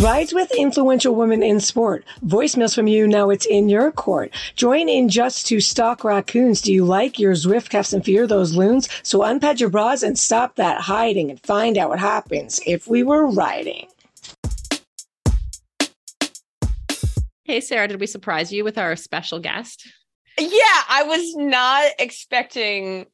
Rides with influential women in sport. Voicemails from you. Now it's in your court. Join in just to stalk raccoons. Do you like your Zwift cuffs and fear those loons? So unpad your bras and stop that hiding and find out what happens if we were riding. Hey, Sarah, did we surprise you with our special guest? Yeah, I was not expecting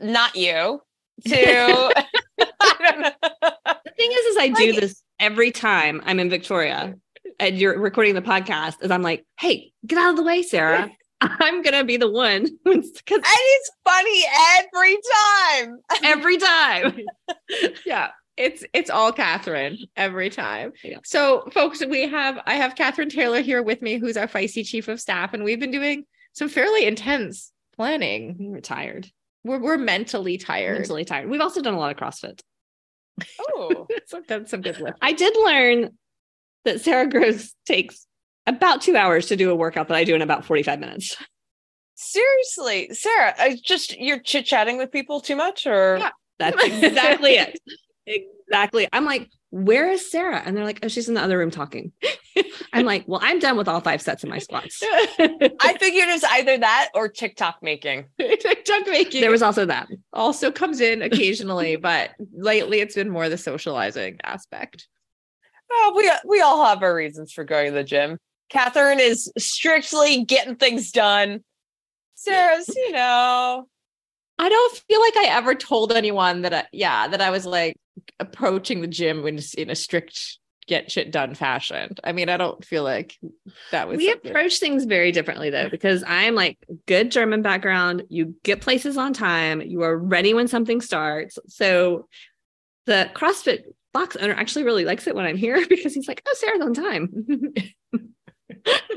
not you to. the thing is, is I do like, this every time I'm in Victoria and you're recording the podcast is I'm like, hey, get out of the way, Sarah. I'm gonna be the one because and it's funny every time. Every time. yeah. It's it's all Kathryn every time. Yeah. So folks, we have I have Kathryn Taylor here with me, who's our feisty chief of staff, and we've been doing some fairly intense planning. We're tired. We're we're mentally tired. Mentally tired. We've also done a lot of CrossFit. Oh, so that's some good lift. I did learn that Sarah Gross takes about two hours to do a workout that I do in about 45 minutes. Seriously, Sarah, I just you're chit chatting with people too much, or yeah, that's exactly it. Exactly. I'm like, where is Sarah? And they're like, oh, she's in the other room talking. I'm like, well, I'm done with all five sets of my squats. I figured it's either that or TikTok making. TikTok making. There was also that. Also comes in occasionally, but lately it's been more the socializing aspect. Well, we we all have our reasons for going to the gym. Kathryn is strictly getting things done. Sarah's, you know. I don't feel like I ever told anyone that I, yeah, that I was like approaching the gym in, in a strict get shit done fashion. I mean, I don't feel like that was. We something. approach things very differently though, because I'm like good German background. You get places on time. You are ready when something starts. So the CrossFit box owner actually really likes it when I'm here because he's like, "Oh, Sarah's on time."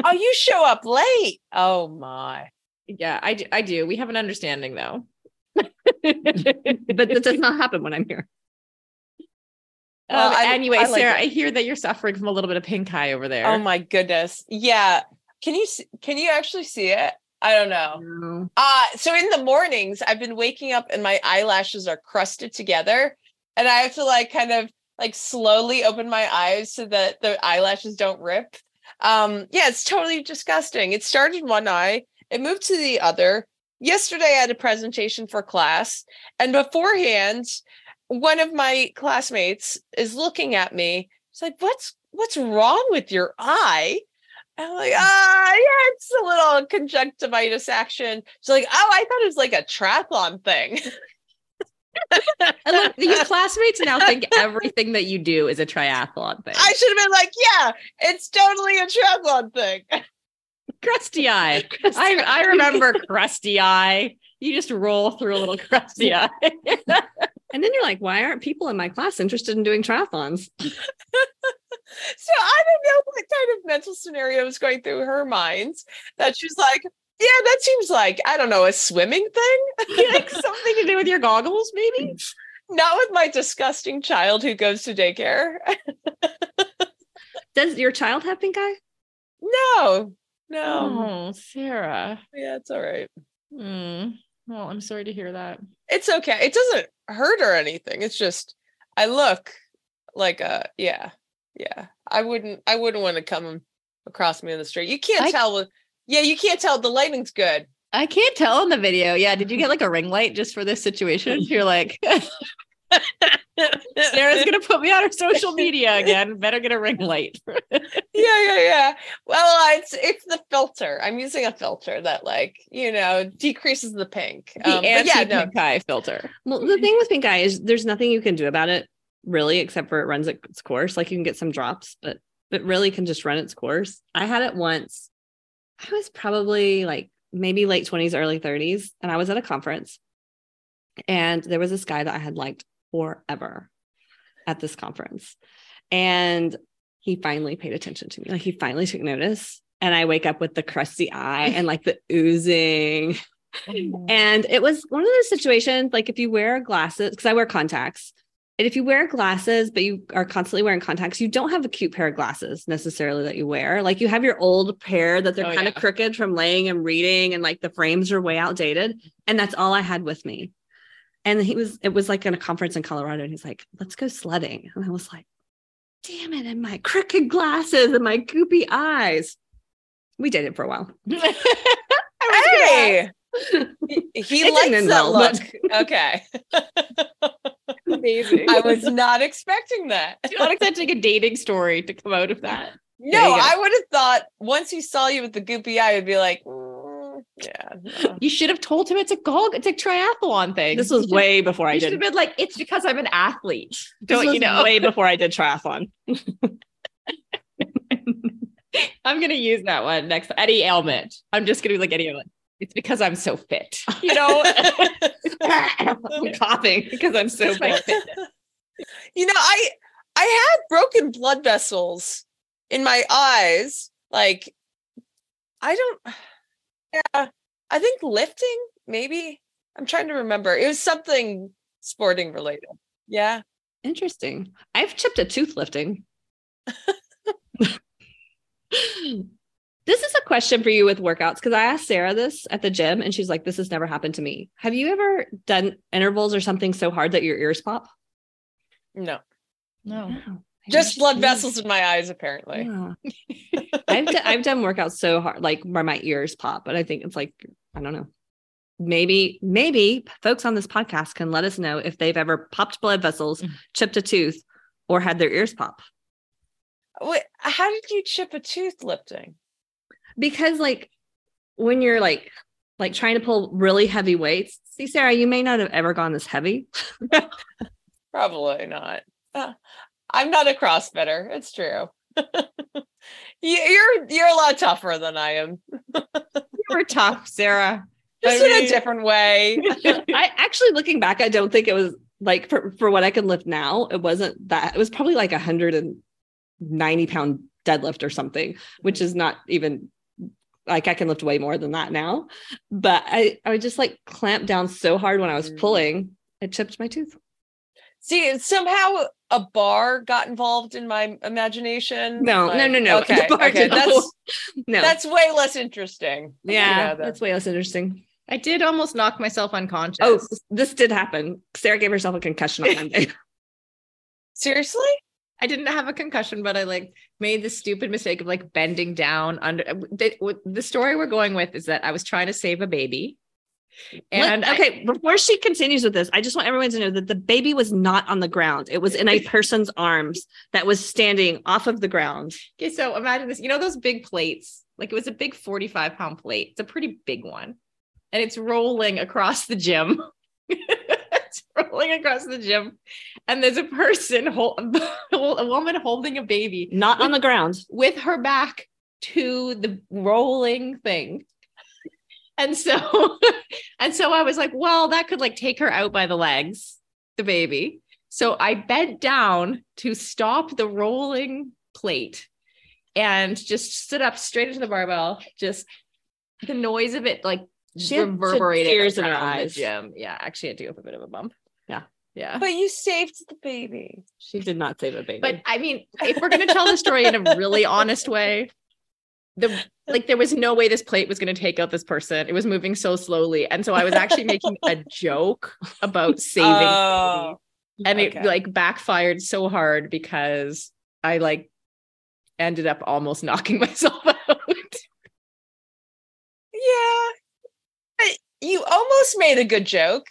oh, you show up late. Oh my. Yeah, I do. I do. We have an understanding though. but that does not happen when I'm here. Well, um, I, anyway, I like Sarah, it. I hear that you're suffering from a little bit of pink eye over there. Oh my goodness. Yeah. Can you see, can you actually see it? I don't know. Mm. Uh so in the mornings I've been waking up and my eyelashes are crusted together and I have to like kind of like slowly open my eyes so that the eyelashes don't rip. Um yeah, it's totally disgusting. It started in one eye, it moved to the other. Yesterday I had a presentation for class and beforehand one of my classmates is looking at me. It's like, what's what's wrong with your eye? I'm like, ah, yeah, it's a little conjunctivitis action. She's like, oh, I thought it was like a triathlon thing. and look, your classmates now think everything that you do is a triathlon thing. I should have been like, yeah, it's totally a triathlon thing. crusty eye. Crusty I, eye. I remember crusty eye. You just roll through a little crusty eye. And then you're like, why aren't people in my class interested in doing triathlons? so I don't know what kind of mental scenario is going through her mind that she's like, yeah, that seems like, I don't know, a swimming thing. like something to do with your goggles, maybe? Not with my disgusting child who goes to daycare. Does your child have pink eye? No, no. Oh, Sarah. Yeah, it's all right. Hmm. Well, I'm sorry to hear that. It's okay. It doesn't hurt or anything. It's just I look like a yeah, yeah. I wouldn't I wouldn't want to come across me in the street. You can't I, tell yeah, you can't tell the lighting's good. I can't tell in the video. Yeah, did you get like a ring light just for this situation? You're like Sarah's gonna put me on her social media again. Better get a ring light. yeah, yeah, yeah. Well, it's it's the filter. I'm using a filter that, like, you know, decreases the pink. The um, anti yeah, pink no. eye filter. Well, the thing with pink eye is there's nothing you can do about it, really, except for it runs its course. Like you can get some drops, but it really can just run its course. I had it once. I was probably like maybe late 20s, early 30s, and I was at a conference. And there was this guy that I had liked forever at this conference. And he finally paid attention to me. Like he finally took notice. and I wake up with the crusty eye and like the oozing. And it was one of those situations like if you wear glasses, because I wear contacts, and if you wear glasses, but you are constantly wearing contacts, you don't have a cute pair of glasses necessarily that you wear. Like you have your old pair that they're Oh, kind of yeah. crooked from laying and reading, and like the frames are way outdated. And that's all I had with me. And he was, it was like in a conference in Colorado, and he's like, let's go sledding. And I was like, damn it, and my crooked glasses and my goopy eyes. We dated for a while. Hey, he, he It likes that well, look. but- Okay, Amazing. I was not expecting that. Not expecting a dating story to come out of that. No. I would have thought once he saw you with the goopy eye, would be like, mm, yeah. no. You should have told him it's a golf, it's a triathlon thing. This was way before I You should have been like, it's because I'm an athlete. Don't you know? Way before I did triathlon. I'm gonna use that one next. Eddie ailment. I'm just gonna be like Eddie ailment. It's because I'm so fit. You know, I'm coughing because I'm so fit. you know, I I had broken blood vessels in my eyes. Like, I don't. Yeah, I think lifting. Maybe I'm trying to remember. It was something sporting related. Yeah. Interesting. I've chipped a tooth lifting. this is a question for you with workouts because I asked Sarah this at the gym and she's like, This has never happened to me. Have you ever done intervals or something so hard that your ears pop? No. No. Just blood vessels in my eyes, apparently. Yeah. I've, d- I've done workouts so hard, like where my ears pop, but I think it's like, I don't know. Maybe, maybe folks on this podcast can let us know if they've ever popped blood vessels, Mhm. chipped a tooth, or had their ears pop. Wait, how did you chip a tooth lifting? Because like when you're like like trying to pull really heavy weights, see, Sarah, you may not have ever gone this heavy. Probably not. Uh, I'm not a CrossFitter. It's true. You- you're you're a lot tougher than I am, You were tough, Sarah. just I in a different way. I actually looking back, I don't think it was like for, for what I can lift now, it wasn't that it was probably like a hundred and ninety pound deadlift or something, which is not even like I can lift way more than that now. But I, I would just like clamp down so hard when I was Mm. pulling, it chipped my tooth. See, somehow a bar got involved in my imagination. No, no, Like, no, no. Okay, bar okay, did- that's No. that's way less interesting. yeah, You know, that's way less interesting. I did almost knock myself unconscious. Oh, this did happen. Sarah gave herself a concussion on Monday. seriously? I didn't have a concussion, but I like made the stupid mistake of like bending down under. The, the story we're going with is that I was trying to save a baby, and Let- I- okay, before she continues with this, I just want everyone to know that the baby was not on the ground. It was in a person's arms that was standing off of the ground. Okay, so imagine this. You know those big plates? Like it was a big 45 pound plate. It's a pretty big one. And it's rolling across the gym. it's rolling across the gym. And there's a person, hold, a woman holding a baby Not on the ground. with her back to the rolling thing. And so, and so I was like, well, that could like take her out by the legs, the baby. So I bent down to stop the rolling plate and just stood up straight into the barbell. Just the noise of it, like She had- reverberating tears in her eyes. Gym. Yeah, actually, I do have a bit of a bump. Yeah. yeah. But you saved the baby. She did not save a baby. But I mean, if we're gonna tell the story in a really honest way, the like there was no way this plate was gonna take out this person. It was moving so slowly. And so I was actually making a joke about saving Oh, and it like backfired so hard because I like ended up almost knocking myself out. yeah. You almost made a good joke.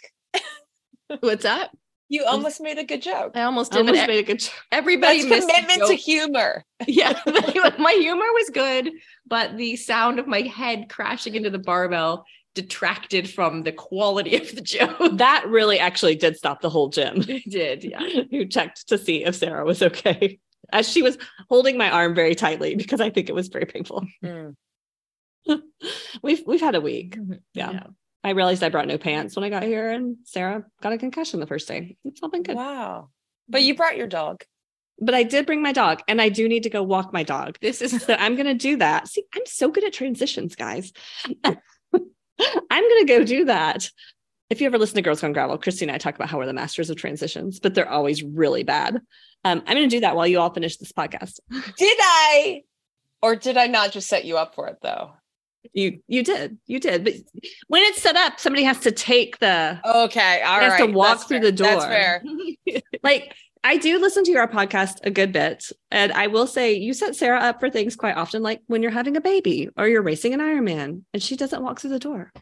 What's up? You almost made a good joke. I almost I did, almost but made a good everybody That's missed commitment to humor. yeah my humor was good but the sound of my head crashing into the barbell detracted from the quality of the joke that really actually did stop the whole gym. it did yeah Who checked to see if Sarah was okay. As she was holding my arm very tightly because I think it was very painful. Hmm. We've we've had a week. Mm-hmm. Yeah. I realized I brought no pants when I got here, and Sarah got a concussion the first day. It's all been good. Wow. But you brought your dog. but I did bring my dog and I do need to go walk my dog. This is So I'm going to do that. See, I'm so good at transitions, guys. I'm going to go do that. If you ever listen to Girls Gone Gravel, Christy and I talk about how we're the masters of transitions, but they're always really bad. Um, I'm going to do that while you all finish this podcast. Did I? Or did I not just set you up for it though? You you did you did, but when it's set up, somebody has to take the Okay. All right. has to walk That's through fair. the door. That's fair. like I do listen to your podcast a good bit. And I will say you set Sarah up for things quite often, like when you're having a baby or you're racing an Ironman and she doesn't walk through the door.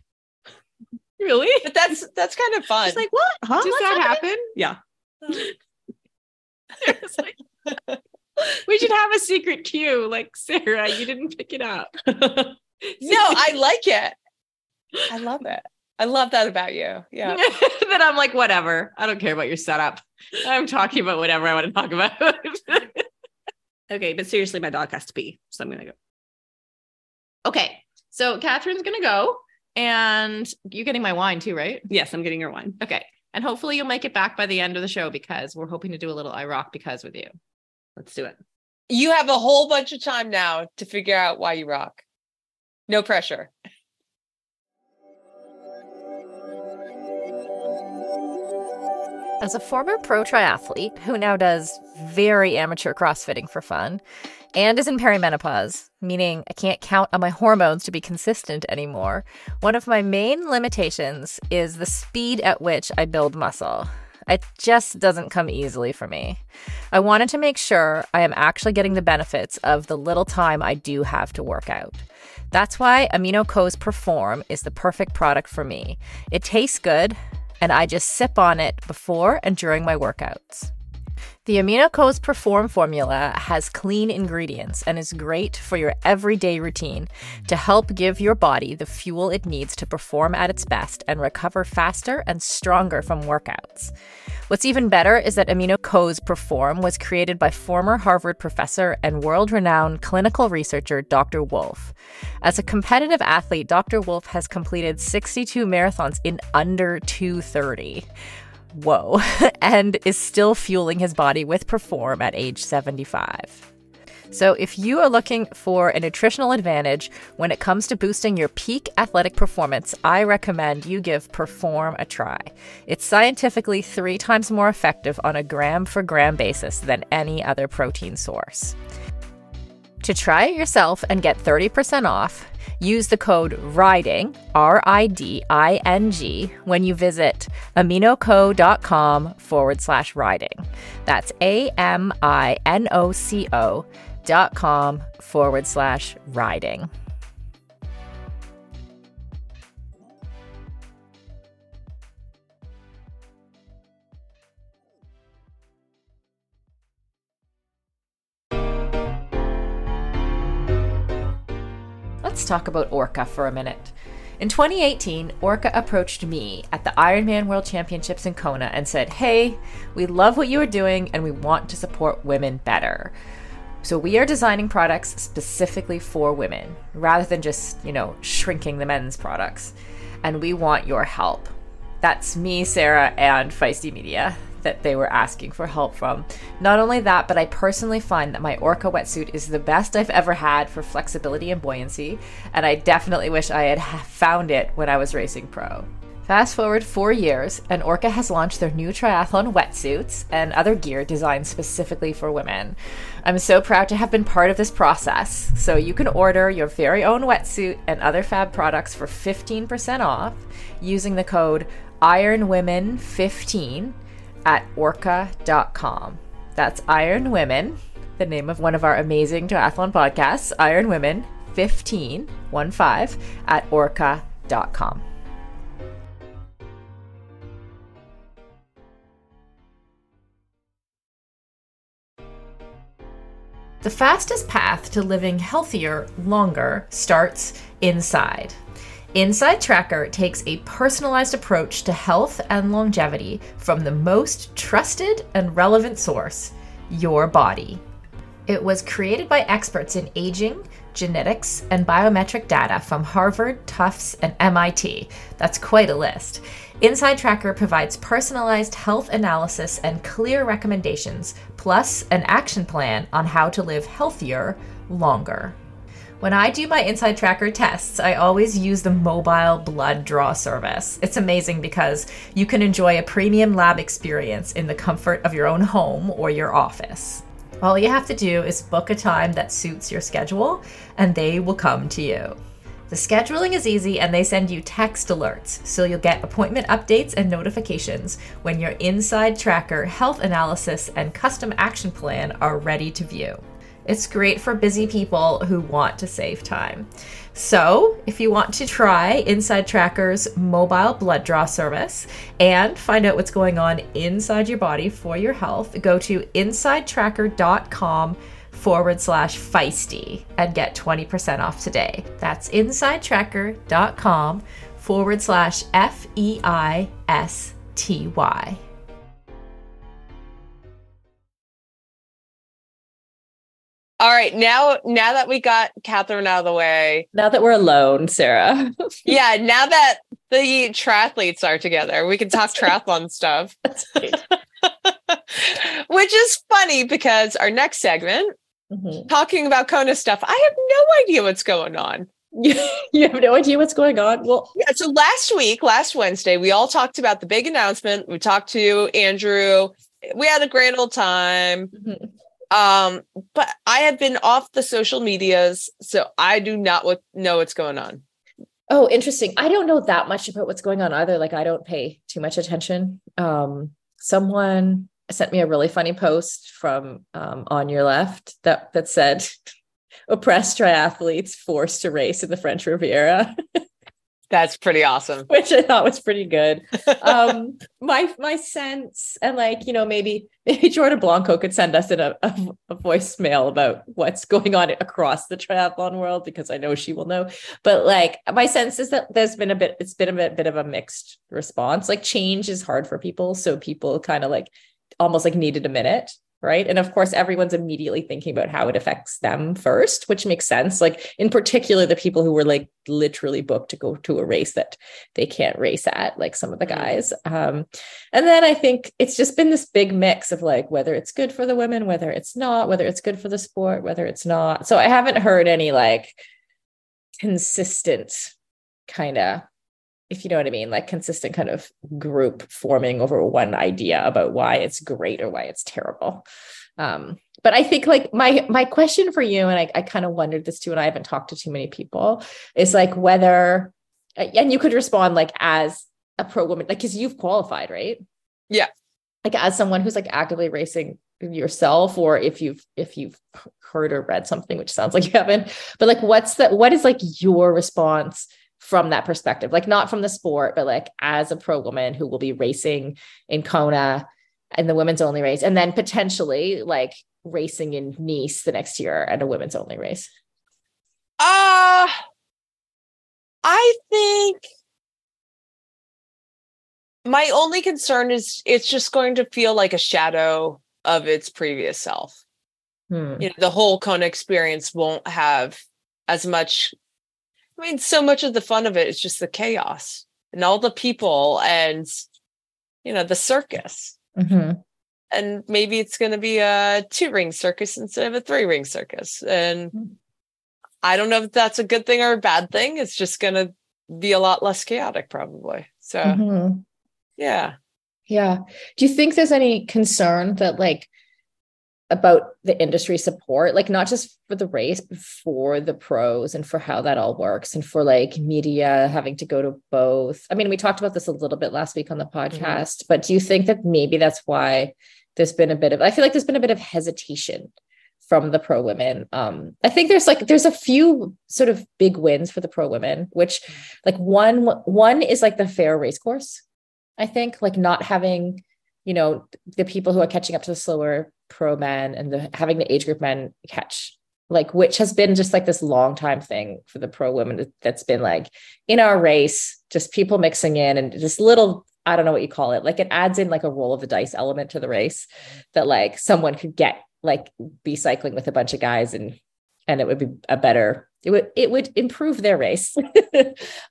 really. But that's that's kind of fun. She's like, what? Huh? Does What's that happening?" happen? Yeah. Like- we should have a secret cue, like Sarah. You didn't pick it up. no, I like it. I love it. I love that about you. Yeah. then I'm like, whatever. I don't care about your setup. I'm talking about whatever I want to talk about. Okay, but seriously, my dog has to pee. So I'm gonna go. okay. So Kathryn's gonna go, and you're getting my wine too, right? Yes, I'm getting your wine. Okay. And hopefully you'll make it back by the end of the show because we're hoping to do a little I rock because with you. Let's do it. You have a whole bunch of time now to figure out why you rock. No pressure. As a former pro triathlete who now does very amateur crossfitting for fun and is in perimenopause, meaning I can't count on my hormones to be consistent anymore, one of my main limitations is the speed at which I build muscle. It just doesn't come easily for me. I wanted to make sure I am actually getting the benefits of the little time I do have to work out. That's why Amino Co's Perform is the perfect product for me. It tastes good, and I just sip on it before and during my workouts. The Amino Co's Perform formula has clean ingredients and is great for your everyday routine to help give your body the fuel it needs to perform at its best and recover faster and stronger from workouts. What's even better is that Amino Co's Perform was created by former Harvard professor and world renowned clinical researcher Dr. Wolfe. As a competitive athlete, Dr. Wolfe has completed 62 marathons in under 230 whoa, and is still fueling his body with Perform at age 75. So, if you are looking for a nutritional advantage when it comes to boosting your peak athletic performance, I recommend you give Perform a try. It's scientifically three times more effective on a gram for gram basis than any other protein source. To try it yourself and get 30% off, use the code RIDING, R I D I N G, when you visit aminoco.com forward slash riding. That's A M I N O C O dot com forward slash riding. Let's talk about Orca for a minute. In 2018, Orca approached me at the Ironman World Championships in Kona and said, Hey, we love what you are doing and we want to support women better. So we are designing products specifically for women rather than just, you know, shrinking the men's products. And we want your help. That's me, Sarah, and Feisty Media that they were asking for help from. Not only that, but I personally find that my Orca wetsuit is the best I've ever had for flexibility and buoyancy, and I definitely wish I had found it when I was racing pro. Fast forward four years, and Orca has launched their new triathlon wetsuits and other gear designed specifically for women. I'm so proud to have been part of this process. So you can order your very own wetsuit and other fab products for 15% off using the code IRONWOMEN15 at orca.com. That's Iron Women, the name of one of our amazing triathlon podcasts, Iron Women 15, 1 5, at orca.com. The fastest path to living healthier longer starts inside. Inside Tracker takes a personalized approach to health and longevity from the most trusted and relevant source, your body. It was created by experts in aging, genetics, and biometric data from Harvard, Tufts, and MIT. That's quite a list. Inside Tracker provides personalized health analysis and clear recommendations, plus an action plan on how to live healthier longer. When I do my Inside Tracker tests, I always use the mobile blood draw service. It's amazing because you can enjoy a premium lab experience in the comfort of your own home or your office. All you have to do is book a time that suits your schedule, and they will come to you. The scheduling is easy and they send you text alerts, so you'll get appointment updates and notifications when your Inside Tracker health analysis and custom action plan are ready to view. It's great for busy people who want to save time. So, if you want to try Inside Tracker's mobile blood draw service and find out what's going on inside your body for your health, go to insidetracker.com forward slash feisty and get 20% off today. That's insidetracker.com forward slash F E I S T Y. All right, now now that we got Kathryn out of the way, Now that we're alone, Sarah. yeah, now that the triathletes are together, we can talk triathlon stuff. Which is funny because our next segment, Mhm. talking about Kona stuff, I have no idea what's going on. you have no idea what's going on. Well, Yeah, so last week, last Wednesday, we all talked about the big announcement. We talked to Andrew. We had a grand old time. mhm. Um, but I have been off the social medias, so I do not what, know what's going on. Oh, interesting. I don't know that much about what's going on either. Like I don't pay too much attention. Um, someone sent me a really funny post from um, on your left that that said oppressed triathletes forced to race in the French Riviera, That's pretty awesome. which I thought was pretty good. Um, my my sense, and like you know, maybe maybe Jordan Blanco could send us in a, a, a voicemail about what's going on across the triathlon world because I know she will know. But like my sense is that there's been a bit, it's been a bit, bit of a mixed response. Like change is hard for people, so people kind of like almost like needed a minute right? And of course everyone's immediately thinking about how it affects them first which makes sense. Like in particular the people who were like literally booked to go to a race that they can't race at like some of the guys. Um and then i think it's just been this big mix of like whether it's good for the women whether it's not whether it's good for the sport whether it's not. So i haven't heard any like consistent kind of if you know what I mean, like consistent kind of group forming over one idea about why it's great or why it's terrible. Um, but I think like my my question for you, and I, I kind of wondered this too, and I haven't talked to too many people, is like whether and you could respond like as a pro woman, like because you've qualified, right? Yeah. Like as someone who's like actively racing yourself, or if you've if you've heard or read something, which sounds like you haven't, but like what's the what is like your response? From that perspective, like not from the sport, but like as a pro woman who will be racing in Kona and the women's only race, and then potentially like racing in Nice the next year at a women's only race. Uh I think my only concern is it's just going to feel like a shadow of its previous self. Hmm. You know, the whole Kona experience won't have as much I mean, so much of the fun of it is just the chaos and all the people and you know the circus. Mhm. And maybe it's going to be a two ring circus instead of a three ring circus. And I don't know if that's a good thing or a bad thing. It's just going to be a lot less chaotic, probably. So, Mhm. yeah. Yeah. Do you think there's any concern that like about the industry support, like not just for the race, but for the pros and for how that all works and for like media having to go to both? I mean, we talked about this a little bit last week on the podcast, but do you think that maybe that's why there's been a bit of, I feel like there's been a bit of hesitation from the pro women. Um, I think there's like there's a few sort of big wins for the pro women, which like one one is like the fair race course. I think like not having, you know, the people who are catching up to the slower pro men and the having the age group men catch like which has been just like this long time thing for the pro women that's been like in our race just people mixing in and just little i don't know what you call it like it adds in like a roll of the dice element to the race that like someone could get like be cycling with a bunch of guys and and it would be a better it would it would improve their race.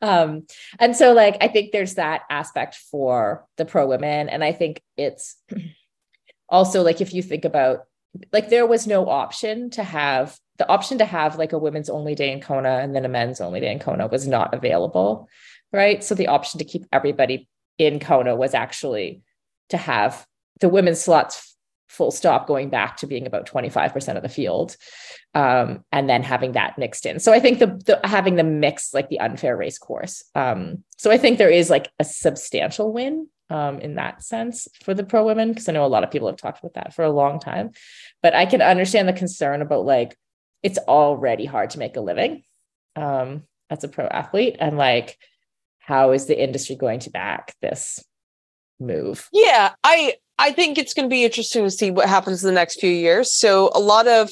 Um and so like i think there's that aspect for the pro women and i think it's also like if you think about like there was no option to have the option to have like a women's only day in Kona and then a men's only day in Kona was not available right? So the option to keep everybody in Kona was actually to have the women's slots full stop going back to being about 25% of the field um, and then having that mixed in. So i think the, the having the mix like the unfair race course um, so i think there is like a substantial win um, in that sense for the pro women because i know a lot of people have talked about that for a long time. But i can understand the concern about like it's already hard to make a living um, as a pro athlete. And like how is the industry going to back this move? Yeah, I I think it's going to be interesting to see what happens in the next few years. So a lot of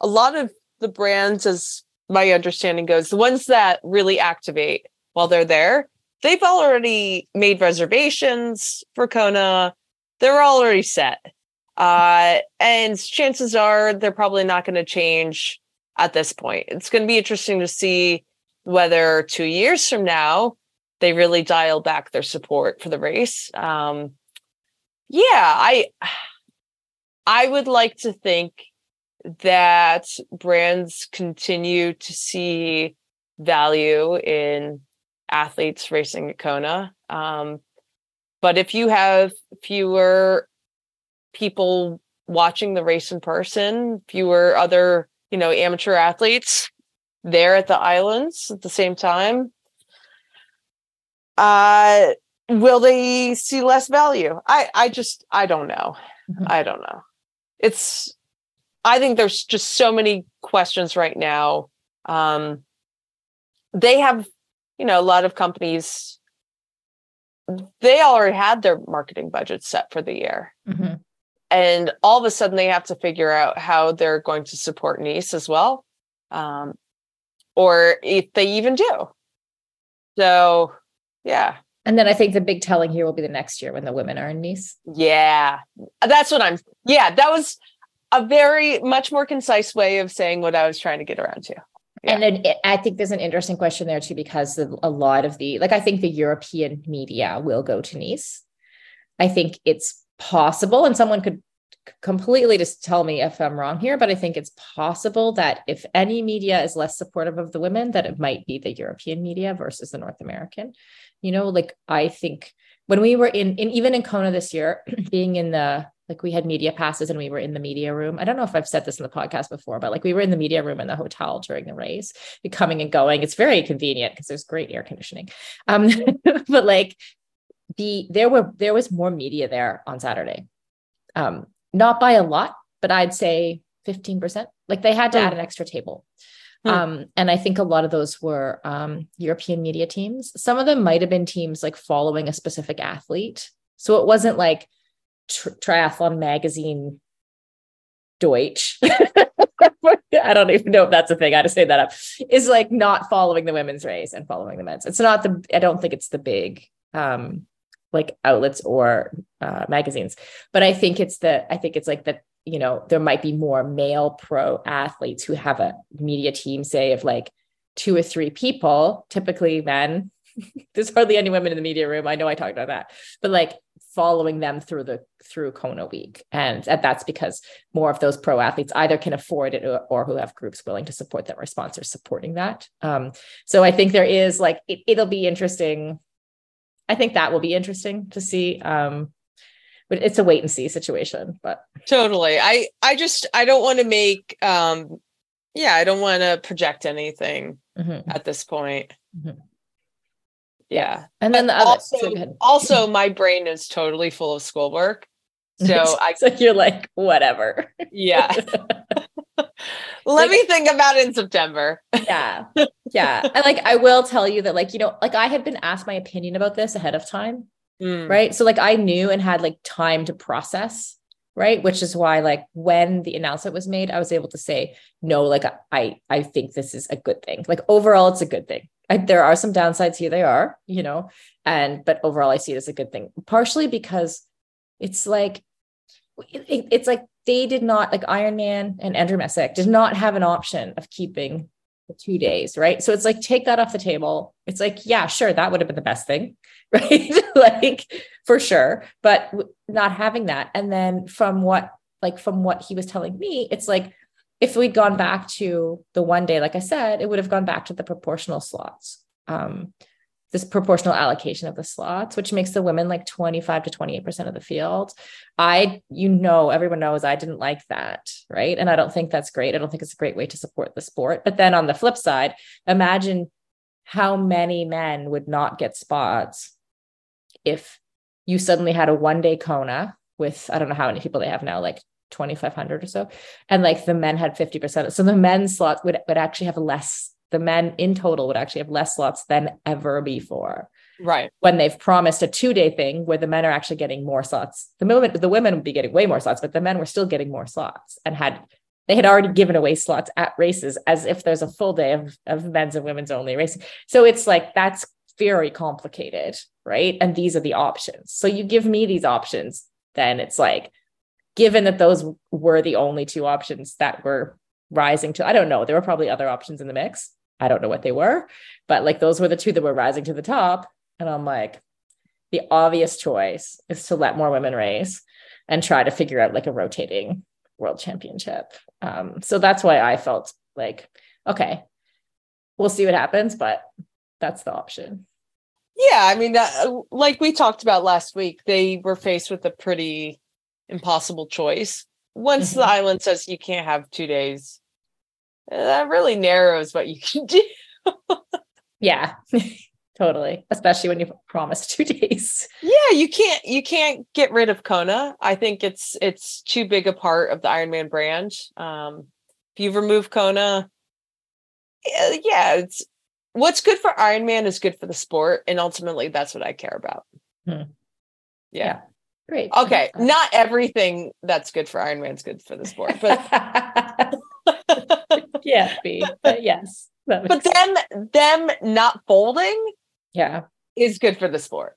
a lot of the brands, as my understanding goes, the ones that really activate while they're there, they've already made reservations for Kona. They're already set. Uh, and chances are they're probably not going to change at this point. It's going to be interesting to see whether two years from now they really dial back their support for the race. Um, yeah, I I would like to think that brands continue to see value in athletes racing at Kona. Um, but if you have fewer people watching the race in person, fewer other, you know, amateur athletes there at the islands at the same time, uh, will they see less value? I, I just, I don't know. Mhm. I don't know. It's, I think there's just so many questions right now. Um, they have, you know, a lot of companies, they already had their marketing budget set for the year. Mhm. And all of a sudden they have to figure out how they're going to support Nice as well. Um, or if they even do. So, yeah. and then i think the big telling here will be the next year when the women are in Nice Yeah. That's what I'm, yeah, that was a very much more concise way of saying what I was trying to get around to. And then it, I think there's an interesting question there too, because a lot of the, like, I think the European media will go to Nice. I think it's possible, and someone could completely just tell me if I'm wrong here, but I think it's possible that if any media is less supportive of the women, that it might be the European media versus the North American. You know, like I think when we were in, in even in Kona this year, being in the like we had media passes and we were in the media room. I don't know if I've said this in the podcast before, but like we were in the media room in the hotel during the race, coming and going. It's very convenient because there's great air conditioning. Um, but like the there were there was more media there on Saturday. Um, not by a lot, but I'd say 15%. Like they had to Hmm. add an extra table. Hmm. Um, and I think a lot of those were um, European media teams. Some of them might have been teams like following a specific athlete. So it wasn't like tr- triathlon magazine Deutsch. I don't even know if that's a thing. I to say that up. Is like not following the women's race and following the men's. It's not the. I don't think it's the big um like outlets or uh, magazines, but I think it's the. I think it's like that. You know, there might be more male pro athletes who have a media team, say of like two or three people, typically men. There's hardly any women in the media room. I know I talked about that, but like following them through the through Kona week. And that- that's because more of those pro athletes either can afford it or, or who have groups willing to support them or sponsors supporting that. Um, so I think there is like it, it'll be interesting. I think that will be interesting to see. Um, but it's a wait and see situation. But Totally. I, I just, I don't want to make, um, yeah, I don't want to project anything mhm. at this point. Mhm. Yeah. and then the other also, so also my brain is totally full of schoolwork. So I, so you're like whatever. yeah. Let me think about it in September. yeah yeah and like i will tell you that like you know like i had been asked my opinion about this ahead of time Mm. right so like i knew and had like time to process right which is why like when the announcement was made i was able to say no like i i think this is a good thing like overall it's a good thing I, there are some downsides here they are you know and but overall i see it as a good thing partially because it's like it, it's like they did not like Ironman and Andrew Messick did not have an option of keeping the two days, right? So it's like take that off the table. It's like, yeah, sure, that would have been the best thing, right? like for sure, but not having that. And then from what like from what he was telling me, it's like if we'd gone back to the one day, like I said, it would have gone back to the proportional slots. Um, this proportional allocation of the slots, which makes the women like 25 to 28% of the field. I, you know, everyone knows I didn't like that. Right. And I don't think that's great. I don't think it's a great way to support the sport. But then on the flip side, imagine how many men would not get spots if you suddenly had a one day Kona with, I don't know how many people they have now, like 2,500 or so. And like the men had 50%. So the men's slots would, would actually have less the men in total would actually have less slots than ever before. Right. When they've promised a two day thing where the men are actually getting more slots. The moment the women would be getting way more slots, but the men were still getting more slots and had they had already given away slots at races as if there's a full day of, of men's and women's only racing. So it's like that's very complicated, right? And these are the options. So you give me these options, then it's like, given that those were the only two options that were rising to, I don't know, there were probably other options in the mix. I don't know what they were, but like those were the two that were rising to the top. And I'm like, the obvious choice is to let more women race and try to figure out like a rotating world championship. Um, so that's why I felt like, okay, we'll see what happens, but that's the option. Yeah, I mean, uh, like we talked about last week, they were faced with a pretty impossible choice. Once mm-hmm. the island says you can't have two days, that really narrows what you can do. yeah. totally especially when you promise two days yeah you can't you can't get rid of kona i think it's it's too big a part of the ironman brand um if you remove kona yeah it's what's good for ironman is good for the sport and ultimately that's what i care about hmm. yeah. yeah. Great okay not everything that's good for ironman is good for the sport but can't be, but yes. But them them not folding, yeah, is good for the sport.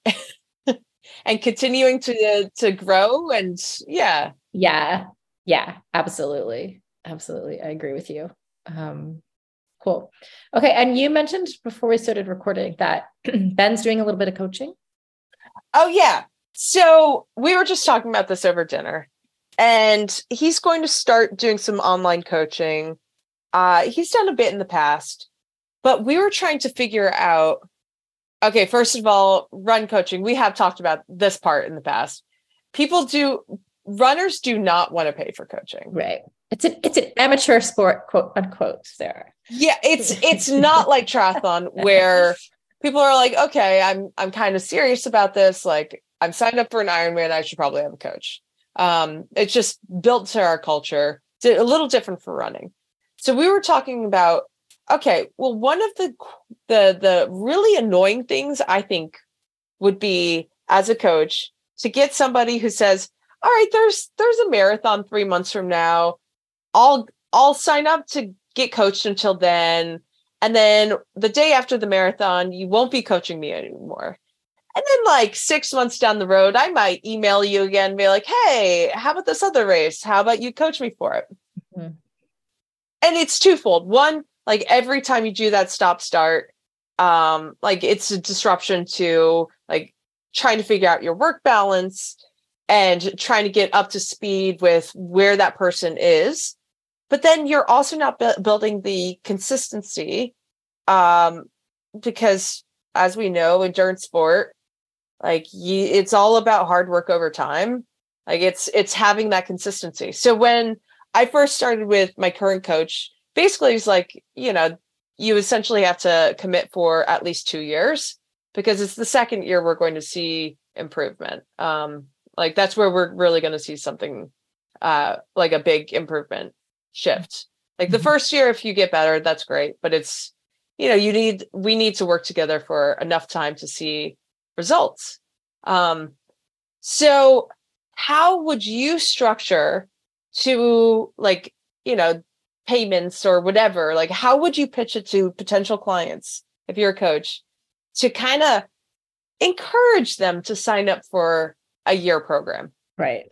and continuing to to grow and yeah. Yeah. Yeah, absolutely. Absolutely. I agree with you. Um cool. Okay, and you mentioned before we started recording that Ben's doing a little bit of coaching. Oh yeah. So we were just talking about this over dinner and he's going to start doing some online coaching uh, he's done a bit in the past, but we were trying to figure out. Okay, first of all, run coaching. We have talked about this part in the past. People do runners do not want to pay for coaching. Right. It's an it's an amateur sport, quote unquote, Sarah. Yeah, it's it's not like triathlon where people are like, okay, I'm I'm kind of serious about this. Like I'm signed up for an Ironman. I should probably have a coach. Um, it's just built to our culture. A little different for running. So we were talking about okay, well one of the the the really annoying things I think would be as a coach to get somebody who says, "All right, there's there's a marathon 3 months from now. I'll I'll sign up to get coached until then." And then the day after the marathon, you won't be coaching me anymore. And then, like six months down the road, I might email you again, be like, hey, how about this other race? How about you coach me for it? Mm-hmm and it's twofold. One, like every time you do that stop start, um, like it's a disruption to like trying to figure out your work balance and trying to get up to speed with where that person is. But then you're also not bu- building the consistency um, because, as we know, endurance sport, like you, it's all about hard work over time. Like it's it's having that consistency. So when I first started with my current coach. Basically, he's like, you know, you essentially have to commit for at least two years because it's the second year we're going to see improvement. Um, like that's where we're really going to see something uh, like a big improvement shift. Like the mm-hmm. first year, if you get better, that's great. But it's, you know, you need, we need to work together for enough time to see results. Um, so, how would you structure to like you know payments or whatever like how would you pitch it to potential clients if you're a coach to kind of encourage them to sign up for a year program right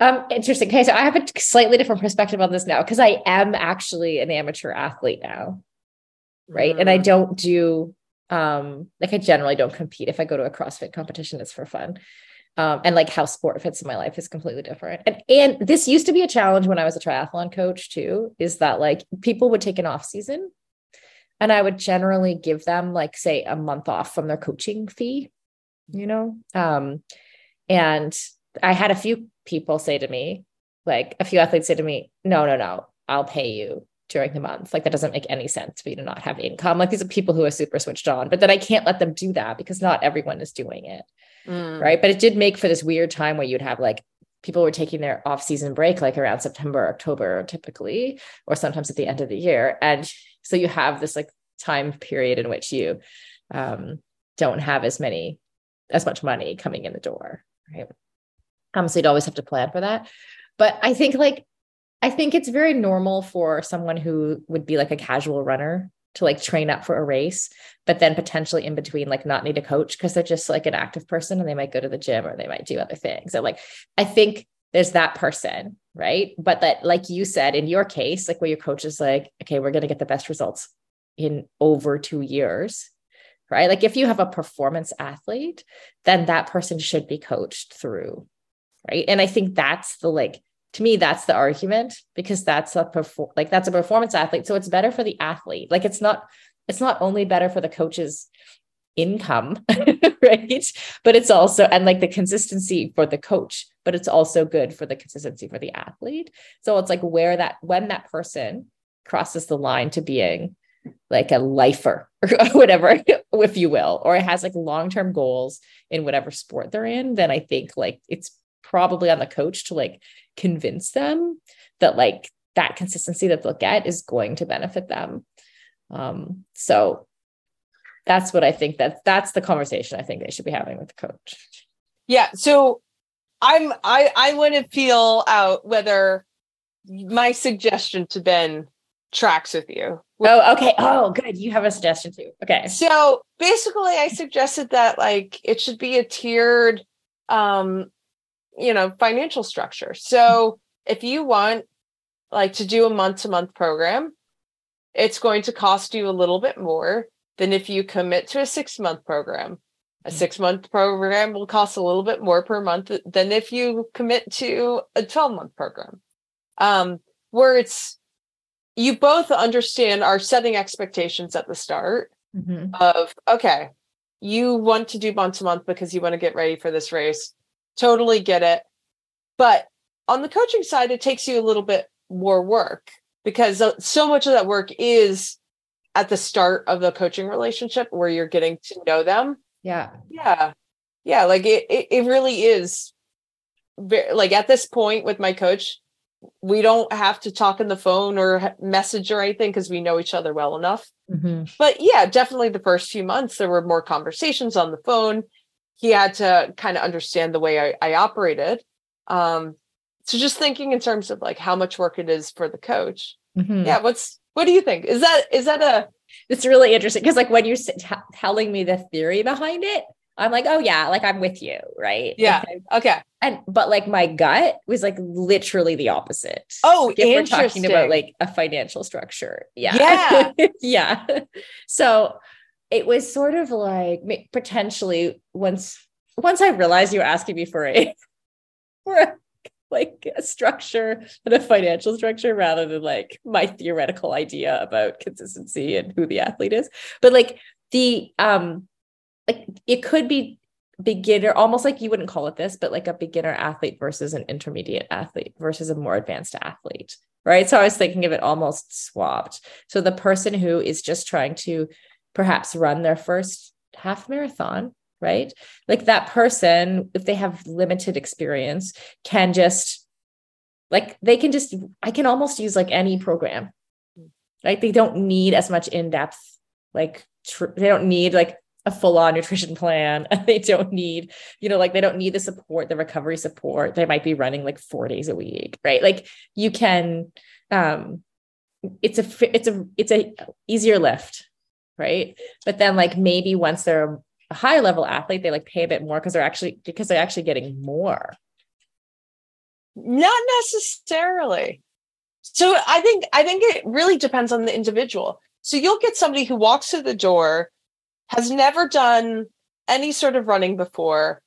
Um, interesting. Okay, so I have a slightly different perspective on this now because I am actually an amateur athlete now, right? Mm. And I mm. don't do um like I generally don't compete. If I go to a CrossFit competition, it's for fun. Um, and like how sport fits in my life is completely different. And and this used to be a challenge when I was a triathlon coach too, is that like people would take an off season and I would generally give them like say a month off from their coaching fee, you know. Um, and I had a few people say to me, like a few athletes say to me, no, no, no, I'll pay you during the month. Like that doesn't make any sense for you to not have income. Like these are people who are super switched on, but then I can't let them do that because not everyone is doing it. Mm. Right. But it did make for this weird time where you'd have like people were taking their off season break like around September, October typically, or sometimes at the end of the year. And so you have this like time period in which you um, don't have as many, as much money coming in the door. Right. Um, so you'd always have to plan for that. But I think like I think it's very normal for someone who would be like a casual runner to like train up for a race, but then potentially in between like not need a coach because they're just like an active person and they might go to the gym or they might do other things. So like I think there's that person, right? But that like you said in your case, like where your coach is like, okay, we're gonna get the best results in over two years. Right. Like if you have a performance athlete, then that person should be coached through. Right. And I think that's the like to me that's the argument because that's a perform like that's a performance athlete. So it's better for the athlete. Like it's not it's not only better for the coach's income right? But it's also and like the consistency for the coach but it's also good for the consistency for the athlete. So it's like where that when that person crosses the line to being like a lifer or whatever if you will or it has like long-term goals in whatever sport they're in then i think like it's probably on the coach to like convince them that like that consistency that they'll get is going to benefit them. Um, so that's what I think that that's the conversation I think they should be having with the coach. Yeah. So I'm I I want to feel out whether my suggestion to Ben tracks with you. Oh, okay. Oh, good. You have a suggestion too. Okay. So basically I suggested that like it should be a tiered um you know financial structure so if you want like to do a month to month program it's going to cost you a little bit more than if you commit to a six month program a mm. six month program will cost a little bit more per month than if you commit to a 12 month program um, where it's you both understand are setting expectations at the start mm-hmm. of okay you want to do month to month because you want to get ready for this race Totally get it. But on the coaching side, it takes you a little bit more work because so much of that work is at the start of the coaching relationship where you're getting to know them. Yeah. Yeah. Yeah. Like it, it, it really is very, like at this point with my coach, we don't have to talk on the phone or message or anything because we know each other well enough. Mm-hmm. But yeah, definitely the first few months, there were more conversations on the phone he had to kind of understand the way I, I operated. Um, so just thinking in terms of like how much work it is for the coach. Mm-hmm. Yeah. What's, what do you think? Is that, is that a, it's really interesting because like when you're t- telling me the theory behind it, I'm like, oh yeah, like I'm with you, right? Yeah. okay. And but like my gut was like literally the opposite. Oh, like, if we're talking about like a financial structure. Yeah. Yeah. yeah. So it was sort of like potentially once once I realized you were asking me for a for a, like a structure and a financial structure rather than like my theoretical idea about consistency and who the athlete is. But like the um like it could be beginner almost like you wouldn't call it this but like a beginner athlete versus an intermediate athlete versus a more advanced athlete right so i was thinking of it almost swapped so the person who is just trying to perhaps run their first half marathon right? Like that person if they have limited experience can just like they can just i can almost use like any program. Right they don't need as much in-depth like tr- they don't need like a full-on nutrition plan. They don't need you know like they don't need the support the recovery support. They might be running like four days a week right? Like you can um it's a it's a it's a easier lift right but then like maybe once they're a high level athlete they like pay a bit more because they're actually because they're actually getting more Not necessarily. So I think I think it really depends on the individual. So you'll get somebody who walks through the door, has never done any sort of running before,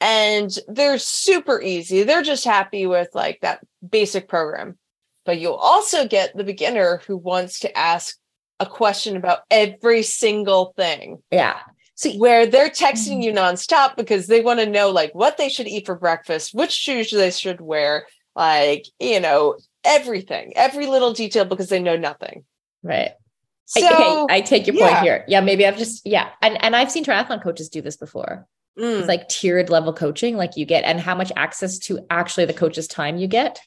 and they're super easy. They're just happy with like that basic program. But you'll also get the beginner who wants to ask a question about every single thing. Yeah. So where they're texting you nonstop because they want to know like what they should eat for breakfast, which shoes they should wear, like, you know, everything, every little detail because they know nothing. Right. So, I, okay, I take your point yeah. here. Yeah, maybe I've just yeah, and and I've seen triathlon coaches do this before. mm, It's like tiered level coaching, like you get, and how much access to actually the coach's time you get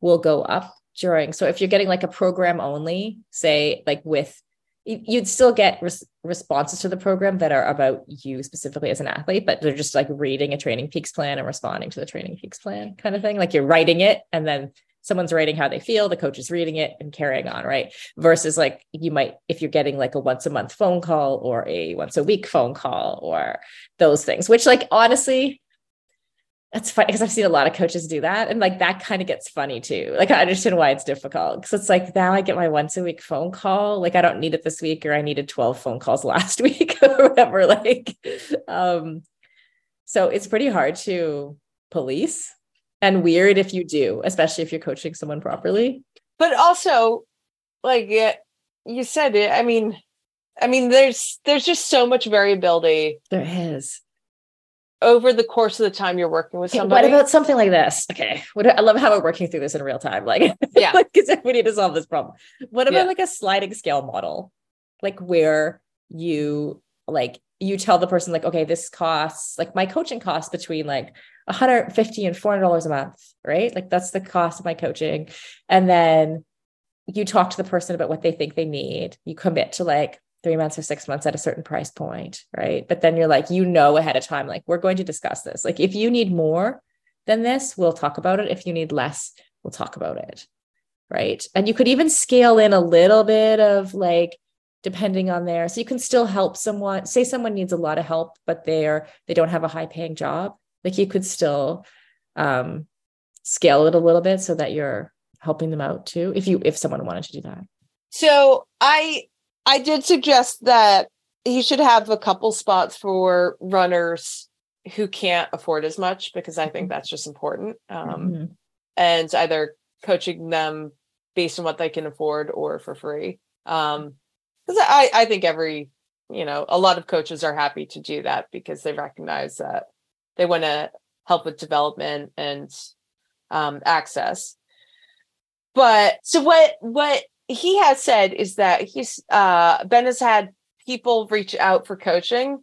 will go up during. So if you're getting like a program only, say like with, you- you'd still get res- responses to the program that are about you specifically as an athlete, but they're just like reading a TrainingPeaks plan and responding to the TrainingPeaks plan kind of thing. Like you're writing it, and then someone's writing how they feel, the coach is reading it and carrying on, right? Versus like you might, if you're getting like a once a month phone call or a once a week phone call or those things, which like honestly, that's funny because I've seen a lot of coaches do that. And like that kind of gets funny too. Like I understand why it's difficult. Cause it's like now I get my once a week phone call. Like I don't need it this week or I needed 12 phone calls last week or whatever. Like um so it's pretty hard to police and weird if you do, especially if you're coaching someone properly. but also like you said it. I mean, I mean, there's there's just so much variability There is. Over the course of the time you're working with Okay, somebody. what about something like this? Okay. What I love how we're working through this in real time. Like, Yeah. like because we need to solve this problem. What about Yeah. like a sliding scale model? Like where you like you tell the person like, okay, this costs like my coaching costs between like 150 and 400 dollars a month, right? Like that's the cost of my coaching. And then you talk to the person about what they think they need. You commit to like three months or six months at a certain price point, right? But then you're like, you know, ahead of time, like, we're going to discuss this. Like, if you need more than this, we'll talk about it. If you need less, we'll talk about it, right? And you could even scale in a little bit of like, depending on there. So you can still help someone, say someone needs a lot of help, but they're, they don't have a high paying job. Like, you could still um, scale it a little bit so that you're helping them out too if you if someone wanted to do that So I I did suggest that he should have a couple spots for runners who can't afford as much because I think that's just important. Um, Mhm. and either coaching them based on what they can afford or for free. Um, because I I think every you know a lot of coaches are happy to do that because they recognize that they want to help with development and um, access. But so what what he has said is that he's uh Ben has had people reach out for coaching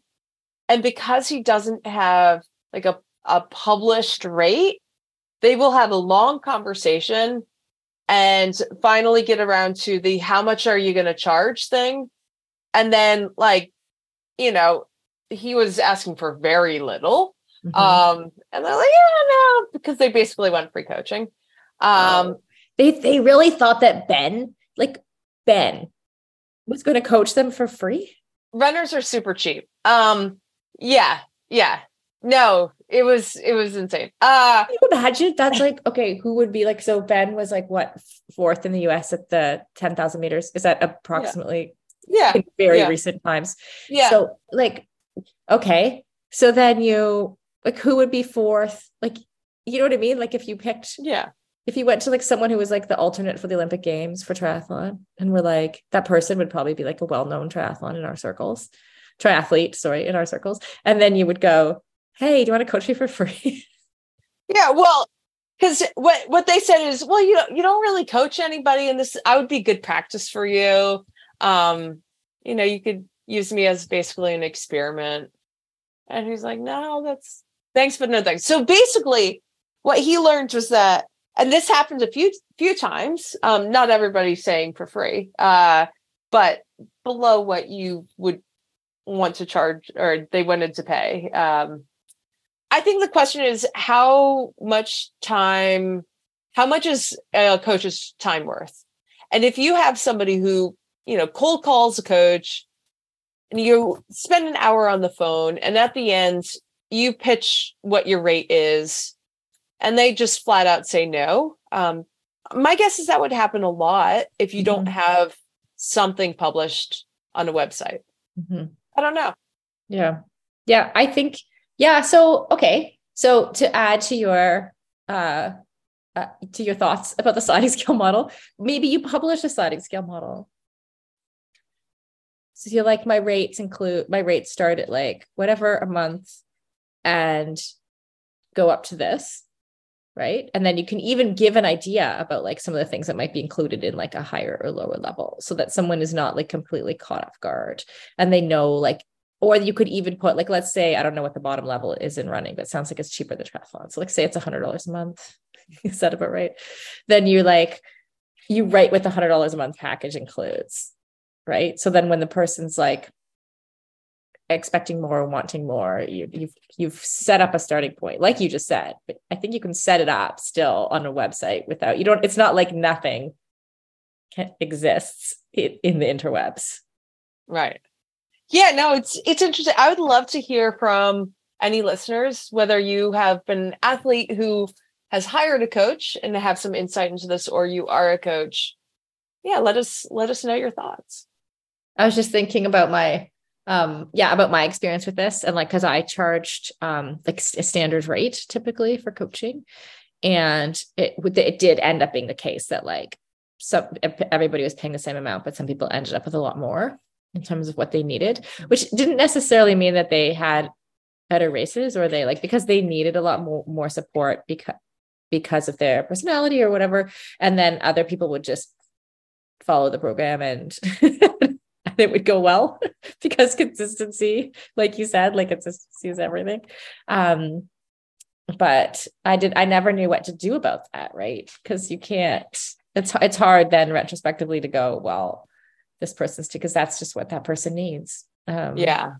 and because he doesn't have like a, a published rate, they will have a long conversation and finally get around to the how much are you going to charge thing. And then like, you know, he was asking for very little. Mhm. Um, and they're like, yeah, no, because they basically want free coaching. Um, they they really thought that Ben, like Ben, was going to coach them for free. runners are super cheap. Um, yeah, yeah. No, it was it was insane. Uh Can you imagine that's like okay, who would be like? So Ben was like what fourth in the U.S. at the ten thousand meters? Is that approximately yeah, in very yeah. recent times? yeah. So like, okay, so then you like who would be fourth? Like, you know what I mean? Like if you picked yeah. If you went to like someone who was like the alternate for the Olympic Games for triathlon, and we're like, that person would probably be like a well known triathlon in our circles, triathlete, sorry, in our circles. And then you would go, Hey, do you want to coach me for free? Yeah, well, because what what they said is, well, you don't you don't really coach anybody, and this I would be good practice for you. Um, you know, you could use me as basically an experiment. And he's like, no, that's thanks, but no thanks. So basically, what he learned was that, and this happens a few few times. Um, not everybody's saying for free, uh, but below what you would want to charge or they wanted to pay. Um, I think the question is how much time, how much is a coach's time worth? And if you have somebody who, you know, cold calls a coach and you spend an hour on the phone and at the end you pitch what your rate is and they just flat out say no. Um, my guess is that would happen a lot if you don't Mhm. have something published on a website. Mhm. I don't know. Yeah. Yeah. I think, yeah. So, okay. So to add to your, uh, uh, to your thoughts about the sliding scale model, maybe you publish a sliding scale model. So you're like, my rates include, my rates start at like whatever a month and go up to this. Right. And then you can even give an idea about like some of the things that might be included in like a higher or lower level so that someone is not like completely caught off guard and they know like or you could even put like let's say i don't know what the bottom level is in running but sounds like it's cheaper than triathlon. So like say it's a hundred dollars a month. You said about right? Then you like you write what the hundred dollars a month package includes right? So then when the person's like expecting more wanting more you, you've you've set up a starting point like you just said but i think you can set it up still on a website without you don't it's not like nothing can, exists in, in the interwebs Right. Yeah, no, it's it's interesting. I would love to hear from any listeners whether you have been an athlete who has hired a coach and have some insight into this or you are a coach. Yeah, let us let us know your thoughts. I was just thinking about my um yeah about my experience with this and like because I charged um like a standard rate typically for coaching. And it it did end up being the case that like some everybody was paying the same amount but some people ended up with a lot more in terms of what they needed which didn't necessarily mean that they had better races or they like because they needed a lot more more support because because of their personality or whatever. And then other people would just follow the program and it would go well because consistency like you said like consistency is everything um but i did i never knew what to do about that right because you can't it's it's hard then retrospectively to go well this person's because that's just what that person needs um Yeah.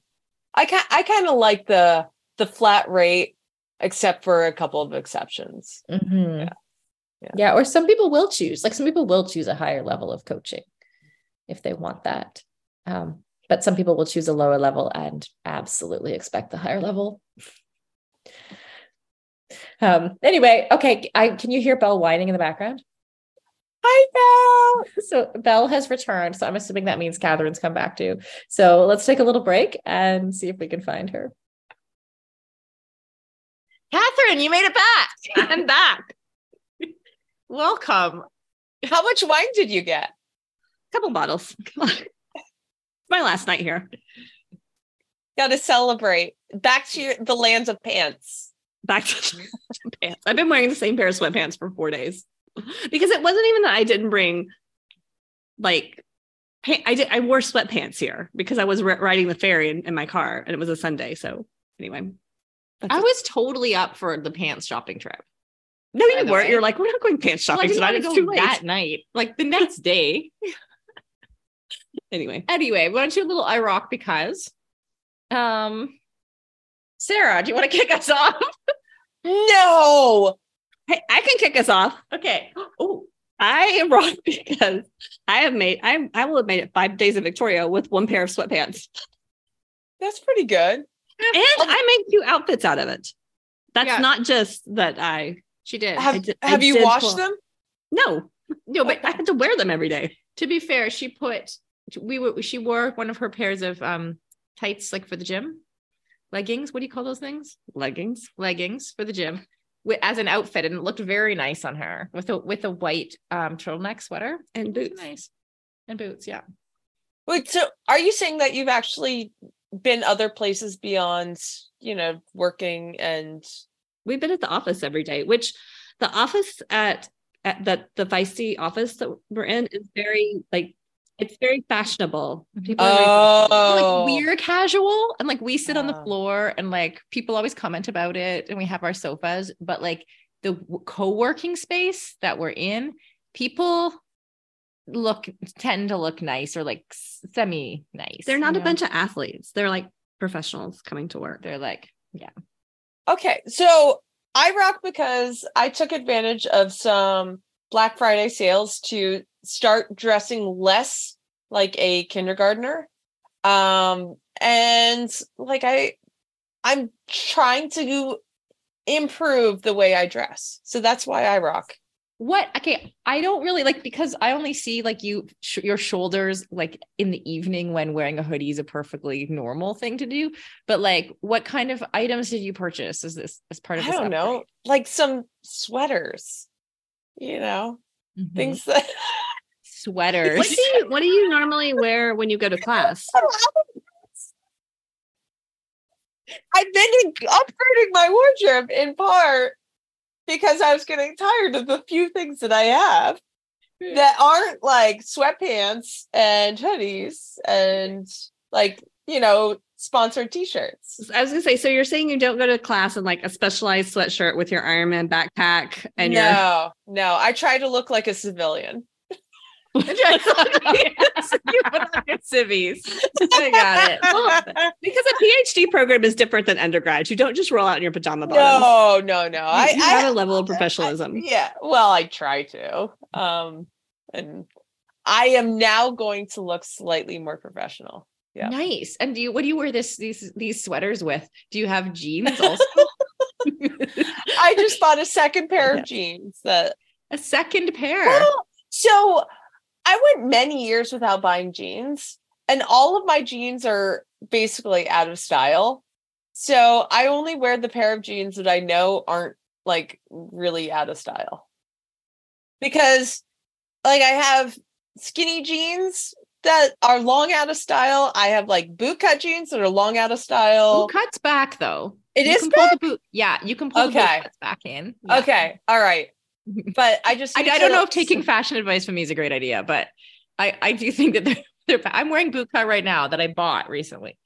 I kind I kind of like the the flat rate except for a couple of exceptions. mhm. Yeah. yeah Yeah. or some people will choose like some people will choose a higher level of coaching if they want that um but some people will choose a lower level and absolutely expect the higher level um anyway okay i can you hear belle whining in the background Hi Belle. so belle has returned so i'm assuming that means Kathryn's come back too so let's take a little break and see if we can find her Kathryn, you made it back. I'm back. Welcome. How much wine did you get? A couple bottles. Come on. My last night here. Got to celebrate. Back to your, the lands of pants. Back to pants. I've been wearing the same pair of sweatpants for four days because it wasn't even that I didn't bring like pa- I did I wore sweatpants here because I was ri- riding the ferry in, in my car and it was a Sunday. So anyway, that's I it. was totally up for the pants shopping trip. no, you weren't. way. You're like we're not going pants shopping didn't tonight. It's too late. that night. Like the next day. Anyway, Anyway, why don't you a little I rock because um Sarah, do you want to kick us off? No. hey, I can kick us off. Okay. Oh, I am wrong because I have made I I will have made it five days of Victoria with one pair of sweatpants. That's pretty good. And I made two outfits out of it. That's Yeah. not just that I She did. Have, did- I have you washed pull- them? no, no, but I had to wear them every day. to be fair, she put we were she wore one of her pairs of um tights like for the gym. Leggings. What do you call those things? Leggings. Leggings for the gym. wi- As an outfit, and it looked very nice on her with a with a white um turtleneck sweater And boots. nice, and boots. Yeah, Wait, so are you saying that you've actually been other places beyond, you know, working and We've been at the office every day, which the office at at the the feisty office that we're in is very like it's very fashionable. People are very Oh. like we're casual, and like we sit on the floor, and like people always comment about it, and we have our sofas, but like the co-working space that we're in, people look tend to look nice or like semi nice. They're not a know? bunch of athletes. They're like professionals coming to work. They're like yeah. Okay, so I rock because I took advantage of some Black Friday sales to start dressing less like a kindergartner. Um and like I I'm trying to improve the way I dress. So that's why I rock. What? Okay, I don't really like because I only see like you sh- your shoulders like in the evening when wearing a hoodie is a perfectly normal thing to do. But like, what kind of items did you purchase? Is this as part of? I don't know, like some sweaters, you know, Mhm. things that sweaters. What do you what do you normally wear when you go to class? I've been upgrading my wardrobe in part because I was getting tired of the few things that I have that aren't like sweatpants and hoodies and like, you know, sponsored t-shirts. I was gonna say, so you're saying you don't go to class in like a specialized sweatshirt with your Ironman backpack and your no, no, I try to look like a civilian. you put on your civvies. I got it. because a PhD program is different than undergrad. You don't just roll out in your pajama bottoms. No, no, no. You, I, you I have a level of professionalism. yeah well i try to um and i am now going to look slightly more professional Yeah. Nice. And do you what do you wear this these these sweaters with? Do you have jeans also? i just bought a second pair of jeans that a second pair. well, so i went many years without buying jeans and all of my jeans are basically out of style so i only wear the pair of jeans that i know aren't like really out of style because like i have skinny jeans that are long out of style i have like boot cut jeans that are long out of style Boot cuts back though. It you is pull the boot. Yeah, you can pull the Okay. boot cuts back in. Yeah. okay all right but i just I, I don't know if taking fashion advice from me is a great idea, but I I do think that they're, they're I'm wearing boot cut right now that I bought recently.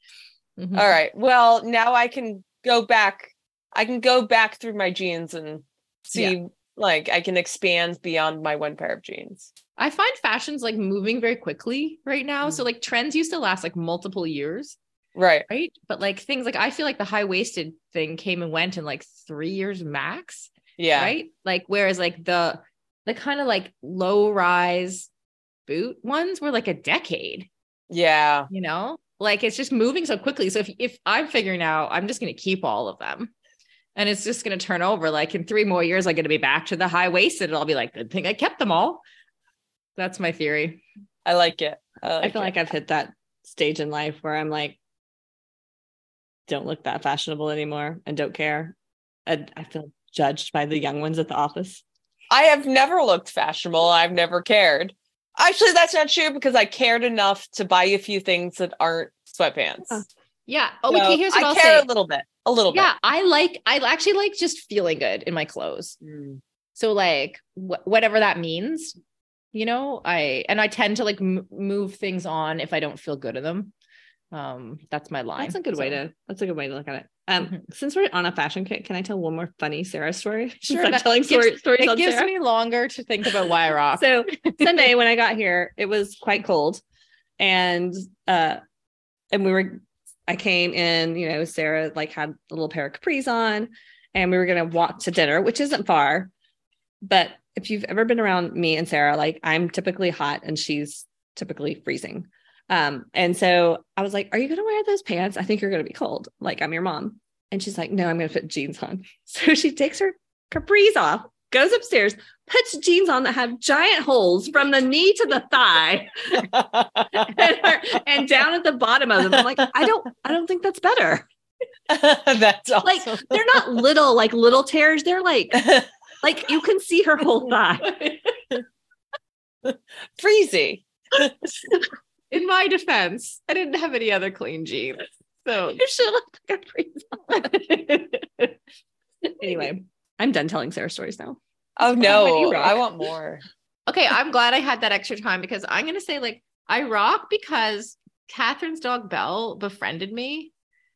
Mhm. All right. Well, now I can go back. I can go back through my jeans and see like I can expand beyond my one pair of jeans. I find fashion's like moving very quickly right now. So mm. like trends used to last like multiple years, Right. right? But like things like I feel like the high waisted thing came and went in like three years max, Yeah. right? Like whereas like the the kind of like low rise boot ones were like a decade, Yeah. you know? Like it's just moving so quickly. So if if I'm figuring out, I'm just going to keep all of them. And it's just going to turn over. Like in three more years, I'm going to be back to the high waisted. And I'll be like, good thing I kept them all. That's my theory. I like it. I, I feel it. like I've hit that stage in life where I'm like, don't look that fashionable anymore and don't care. And I feel judged by the young ones at the office. I have never looked fashionable. I've never cared. Actually, that's not true because I cared enough to buy a few things that aren't sweatpants. Huh. Yeah. Oh, So okay. Here's what I will care say. a little bit. A little bit. Yeah, I like. I actually like just feeling good in my clothes. bit. So like wh- whatever that means, you know. I and I tend to like m- move things on if I don't feel good in them. Um, that's my line. That's a good way to that's a good way to look at it. Um, Mhm. since we're on a fashion kick, can I tell one more funny Sarah story? Sure, that telling gives- story, stories It gives Sarah. me longer to think about why I rock. so Sunday when I got here, it was quite cold, and uh, and we were, I came in, you know, Sarah like had a little pair of capris on, and we were gonna walk to dinner, which isn't far, but if you've ever been around me and Sarah, like I'm typically hot and she's typically freezing. Um, and so I was like, Are you gonna wear those pants? I think you're gonna be cold. Like I'm your mom. And she's like, No, I'm gonna put jeans on. So she takes her capris off, goes upstairs, puts jeans on that have giant holes from the knee to the thigh and, her- and down at the bottom of them. I'm like, I don't, I don't think that's better. that's awesome. Like they're not little, like little tears. They're like, like you can see her whole thigh. freezy. in my defense, I didn't have any other clean jeans. So You should have put capris on. anyway, I'm done telling Sarah stories now. Oh What no. I want more. okay, I'm glad I had that extra time because I'm gonna say like I rock because Kathryn's dog Belle befriended me,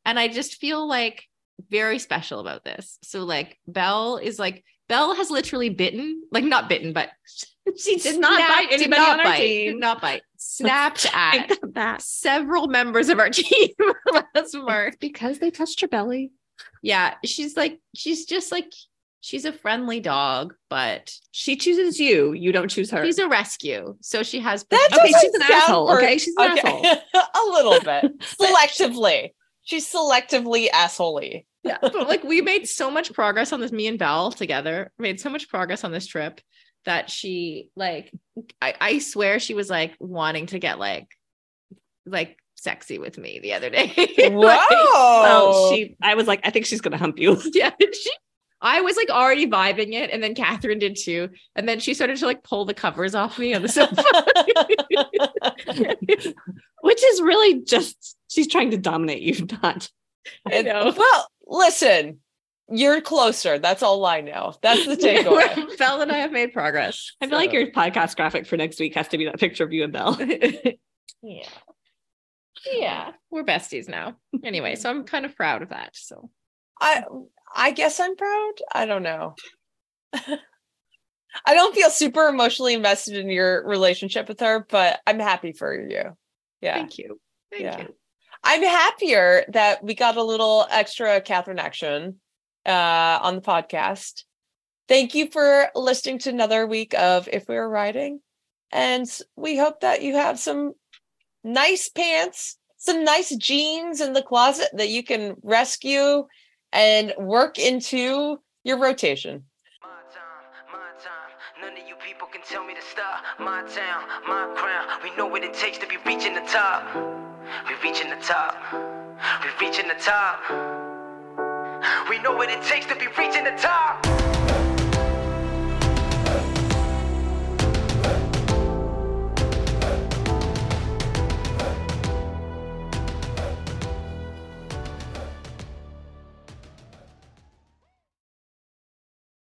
and I just feel like very special about this. So like Belle is like Belle has literally bitten, like not bitten, but She did not snapped- bite did anybody not on our bite, team. Did not bite. Snapped at that. several members of our team last March. Because they touched her belly. Yeah, she's like she's just like she's a friendly dog, but She chooses you. You don't choose her. she's a rescue. So she has That Okay, she's an asshole, per- okay? She's an okay. a little bit selectively. She's selectively assholey. yeah, but like we made so much progress on this. Me and Belle together made so much progress on this trip that she like I, I swear she was like wanting to get like like sexy with me the other day. Like, Well, she, I was like, I think she's gonna hump you. yeah, she I was like already vibing it, and then Kathryn did too. And then she started to like pull the covers off me on the sofa. Which is really just she's trying to dominate you, not. I know. well, listen, you're closer. That's all I know. That's the takeaway. Belle and I have made progress. I feel like your podcast graphic for next week has to be that picture of you and Belle. yeah. Yeah. We're besties now. Anyway, so I'm kind of proud of that. So I I guess I'm proud. I don't know. I don't feel super emotionally invested in your relationship with her, but I'm happy for you. Yeah. thank you. Thank Yeah. you. I'm happier that we got a little extra Kathryn action uh, on the podcast. Thank you for listening to another week of If We Were Riding. And we hope that you have some nice pants, some nice jeans in the closet that you can rescue and work into your rotation. My town, my crown. We know what it takes to be reaching the top. We reaching the top. We reaching the top. We know what it takes to be reaching the top.